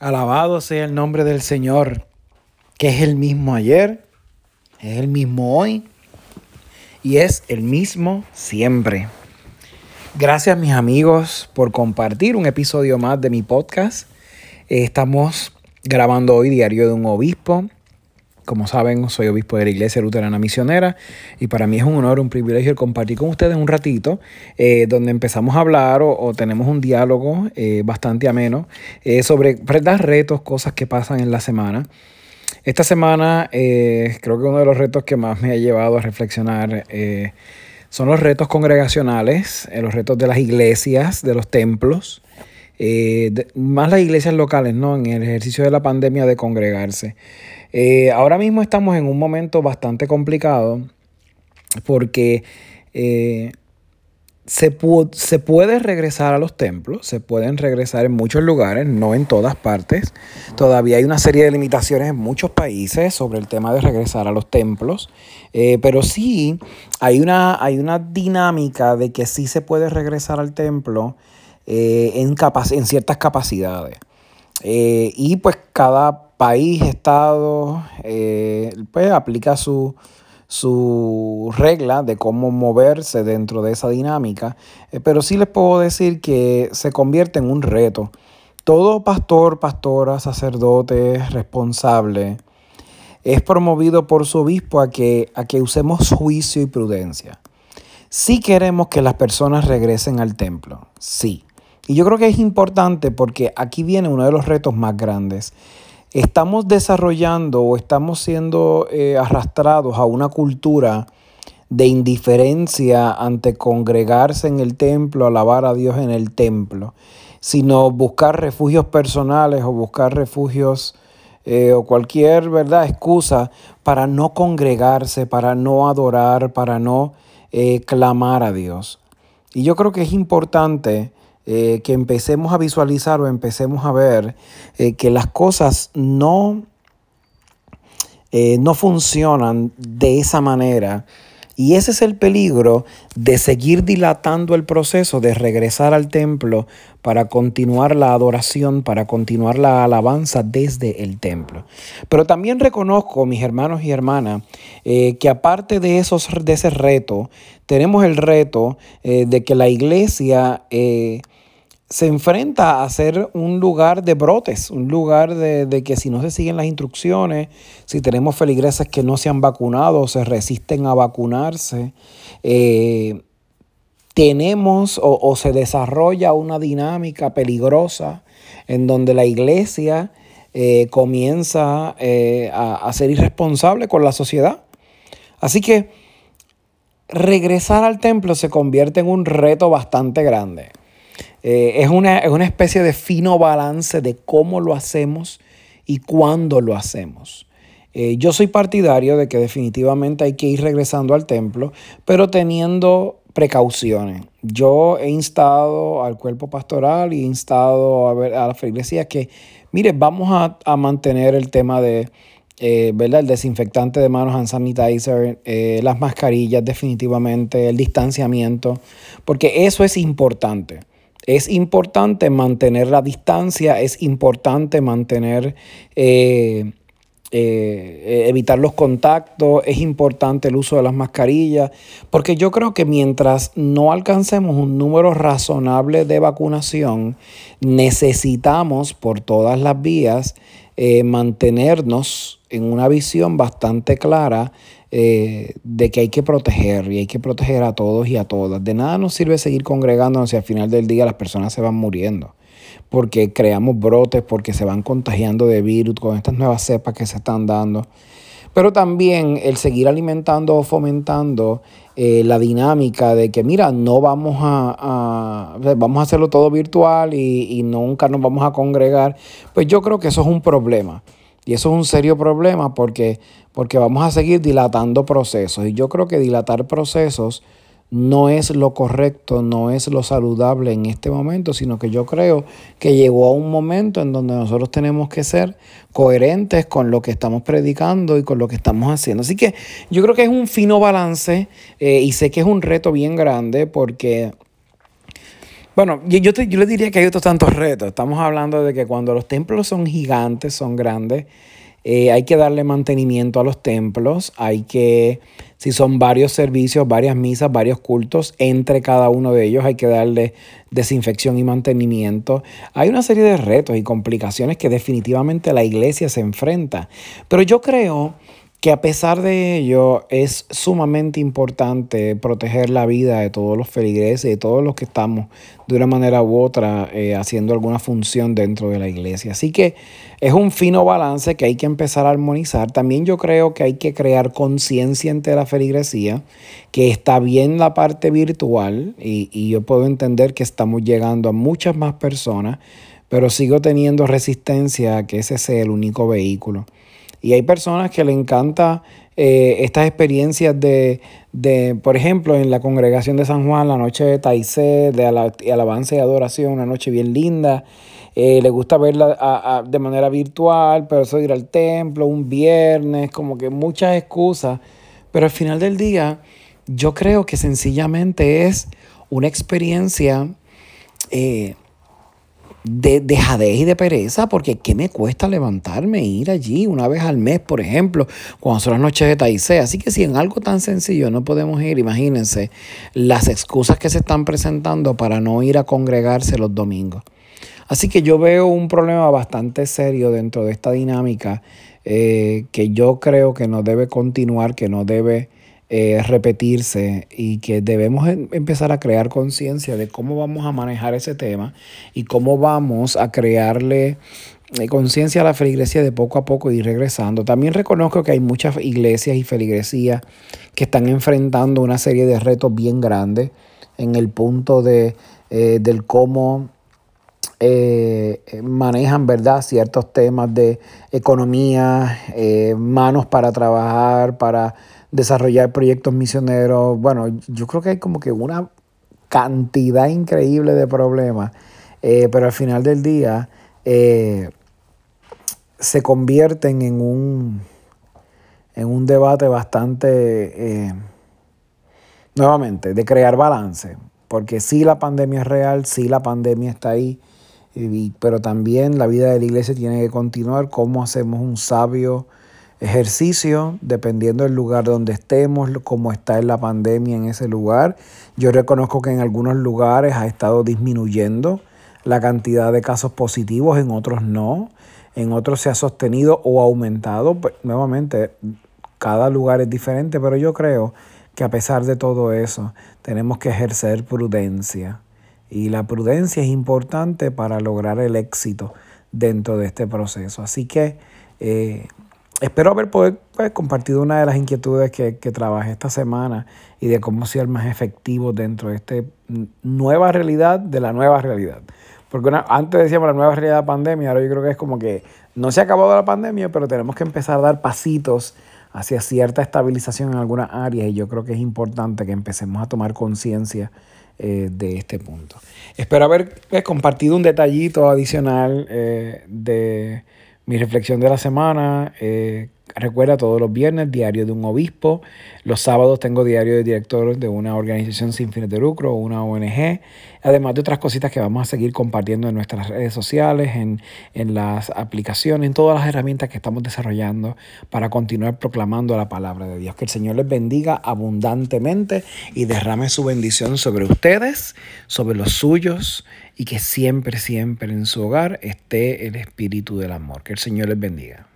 Alabado sea el nombre del Señor, que es el mismo ayer, es el mismo hoy y es el mismo siempre. Gracias mis amigos por compartir un episodio más de mi podcast. Estamos grabando hoy Diario de un Obispo como saben, soy obispo de la Iglesia Luterana Misionera y para mí es un honor, un privilegio compartir con ustedes un ratito eh, donde empezamos a hablar o, tenemos un diálogo eh, bastante ameno eh, sobre ¿verdad? retos, cosas que pasan en la semana. Esta semana creo que uno de los retos que más me ha llevado a reflexionar son los retos congregacionales, los retos de las iglesias, de los templos. más las iglesias locales, ¿no? En el ejercicio de la pandemia de congregarse. Eh, ahora mismo estamos en un momento bastante complicado porque eh, se, se, puede regresar a los templos, se pueden regresar en muchos lugares, no en todas partes. Todavía hay una serie de limitaciones en muchos países sobre el tema de regresar a los templos, eh, pero sí hay una, hay una dinámica de que sí se puede regresar al templo en, en ciertas capacidades. y pues cada país, estado, eh, pues aplica su, regla de cómo moverse dentro de esa dinámica, eh, pero sí les puedo decir que se convierte en un reto. Todo pastor, pastora, sacerdote, responsable, es promovido por su obispo a que, a que usemos juicio y prudencia. Si queremos que las personas regresen al templo, sí. Y yo creo que es importante porque aquí viene uno de los retos más grandes estamos desarrollando o estamos siendo eh, arrastrados a una cultura de indiferencia ante congregarse en el templo, alabar a Dios en el templo, sino buscar refugios personales o buscar refugios eh, o cualquier verdad excusa para no congregarse, para no adorar, para no eh, clamar a Dios. Y yo creo que es importante eh, que empecemos a visualizar o empecemos a ver eh, que las cosas no, eh, no funcionan de esa manera. Y ese es el peligro de seguir dilatando el proceso de regresar al templo para continuar la adoración, para continuar la alabanza desde el templo. Pero también reconozco, mis hermanos y hermanas, que aparte de, esos, de ese reto, tenemos el reto de que la iglesia se enfrenta a ser un lugar de brotes, un lugar de, que si no se siguen las instrucciones, si tenemos feligreses que no se han vacunado o se resisten a vacunarse, eh, tenemos o, se desarrolla una dinámica peligrosa en donde la iglesia eh, comienza eh, a, a ser irresponsable con la sociedad. Así que regresar al templo se convierte en un reto bastante grande. Eh, es, una, especie de fino balance de cómo lo hacemos y cuándo lo hacemos. Eh, yo soy partidario de que definitivamente hay que ir regresando al templo, pero teniendo precauciones. Yo he instado al cuerpo pastoral y he instado a, ver, a las iglesias que, mire, vamos a, mantener el tema de, eh, ¿verdad? El desinfectante de manos, hand sanitizer, las mascarillas definitivamente, el distanciamiento, porque eso es importante. Es importante mantener la distancia, es importante mantener, eh, eh, evitar los contactos, es importante el uso de las mascarillas, porque yo creo que mientras no alcancemos un número razonable de vacunación, necesitamos por todas las vías eh, mantenernos en una visión bastante clara eh, de que hay que proteger y hay que proteger a todos y a todas. De nada nos sirve seguir congregándonos si al final del día las personas se van muriendo, porque creamos brotes, porque se van contagiando de virus con estas nuevas cepas que se están dando. Pero también el seguir alimentando o fomentando eh, la dinámica de que, mira, no vamos a, vamos a hacerlo todo virtual y, y nunca nos vamos a congregar, pues yo creo que eso es un problema. Y eso es un serio problema porque, porque vamos a seguir dilatando procesos. Y yo creo que dilatar procesos no es lo correcto, no es lo saludable en este momento, sino que yo creo que llegó a un momento en donde nosotros tenemos que ser coherentes con lo que estamos predicando y con lo que estamos haciendo. Así que yo creo que es un fino balance eh, y sé que es un reto bien grande porque Bueno, yo, yo, yo le diría que hay otros tantos retos. Estamos hablando de que cuando los templos son gigantes, son grandes, eh, hay que darle mantenimiento a los templos, hay que, si son varios servicios, varias misas, varios cultos, entre cada uno de ellos hay que darle desinfección y mantenimiento. Hay una serie de retos y complicaciones que definitivamente la iglesia se enfrenta. Pero yo creo que a pesar de ello es sumamente importante proteger la vida de todos los feligreses, de todos los que estamos de una manera u otra eh, haciendo alguna función dentro de la iglesia. Así que es un fino balance que hay que empezar a armonizar. También yo creo que hay que crear conciencia entre la feligresía, que está bien la parte virtual y, y yo puedo entender que estamos llegando a muchas más personas, pero sigo teniendo resistencia a que ese sea el único vehículo. Y hay personas que le encanta eh, estas experiencias de, de, por ejemplo, en la congregación de San Juan, la noche de Taizé, de alabanza y adoración, una noche bien linda. Eh, le gusta verla de manera virtual, pero eso ir al templo un viernes, como que muchas excusas. Pero al final del día, yo creo que sencillamente es una experiencia eh, de dejadez y de pereza, porque ¿qué me cuesta levantarme e ir allí una vez al mes, por ejemplo, cuando son las noches de Taizé? Así que si en algo tan sencillo no podemos ir, imagínense las excusas que se están presentando para no ir a congregarse los domingos. Así que yo veo un problema bastante serio dentro de esta dinámica eh, que yo creo que no debe continuar, que no debe eh, repetirse y que debemos em, empezar a crear conciencia de cómo vamos a manejar ese tema y cómo vamos a crearle eh, conciencia a la feligresía de poco a poco y regresando. También reconozco que hay muchas iglesias y feligresías que están enfrentando una serie de retos bien grandes en el punto de, eh, del cómo manejan ¿verdad? ciertos temas de economía, manos para trabajar, para desarrollar proyectos misioneros. Bueno, yo creo que hay como que una cantidad increíble de problemas, eh, pero al final del día eh, se convierten en un, en un debate bastante, eh, nuevamente, de crear balance, porque sí la pandemia es real, sí la pandemia está ahí, pero también la vida de la iglesia tiene que continuar, cómo hacemos un sabio ejercicio, dependiendo del lugar donde estemos, cómo está en la pandemia en ese lugar. Yo reconozco que en algunos lugares ha estado disminuyendo la cantidad de casos positivos, en otros no, en otros se ha sostenido o aumentado. Pues, nuevamente, cada lugar es diferente, pero yo creo que a pesar de todo eso, tenemos que ejercer prudencia. Y la prudencia es importante para lograr el éxito dentro de este proceso. Así que eh, espero haber poder, pues, compartido una de las inquietudes que, trabajé esta semana y de cómo ser más efectivo dentro de esta nueva realidad de la nueva realidad. Porque antes decíamos la nueva realidad de la pandemia, ahora yo creo que es como que no se ha acabado la pandemia, pero tenemos que empezar a dar pasitos hacia cierta estabilización en algunas áreas y yo creo que es importante que empecemos a tomar conciencia eh, de este punto. Espero haber pues, compartido un detallito adicional eh, de mi reflexión de la semana, eh, recuerda todos los viernes, diario de un obispo. Los sábados tengo diario de director de una organización sin fines de lucro, una ONG. Además de otras cositas que vamos a seguir compartiendo en nuestras redes sociales, en, en las aplicaciones, en todas las herramientas que estamos desarrollando para continuar proclamando la palabra de Dios. Que el Señor les bendiga abundantemente y derrame su bendición sobre ustedes, sobre los suyos y que siempre, siempre en su hogar esté el espíritu del amor. Que el Señor les bendiga.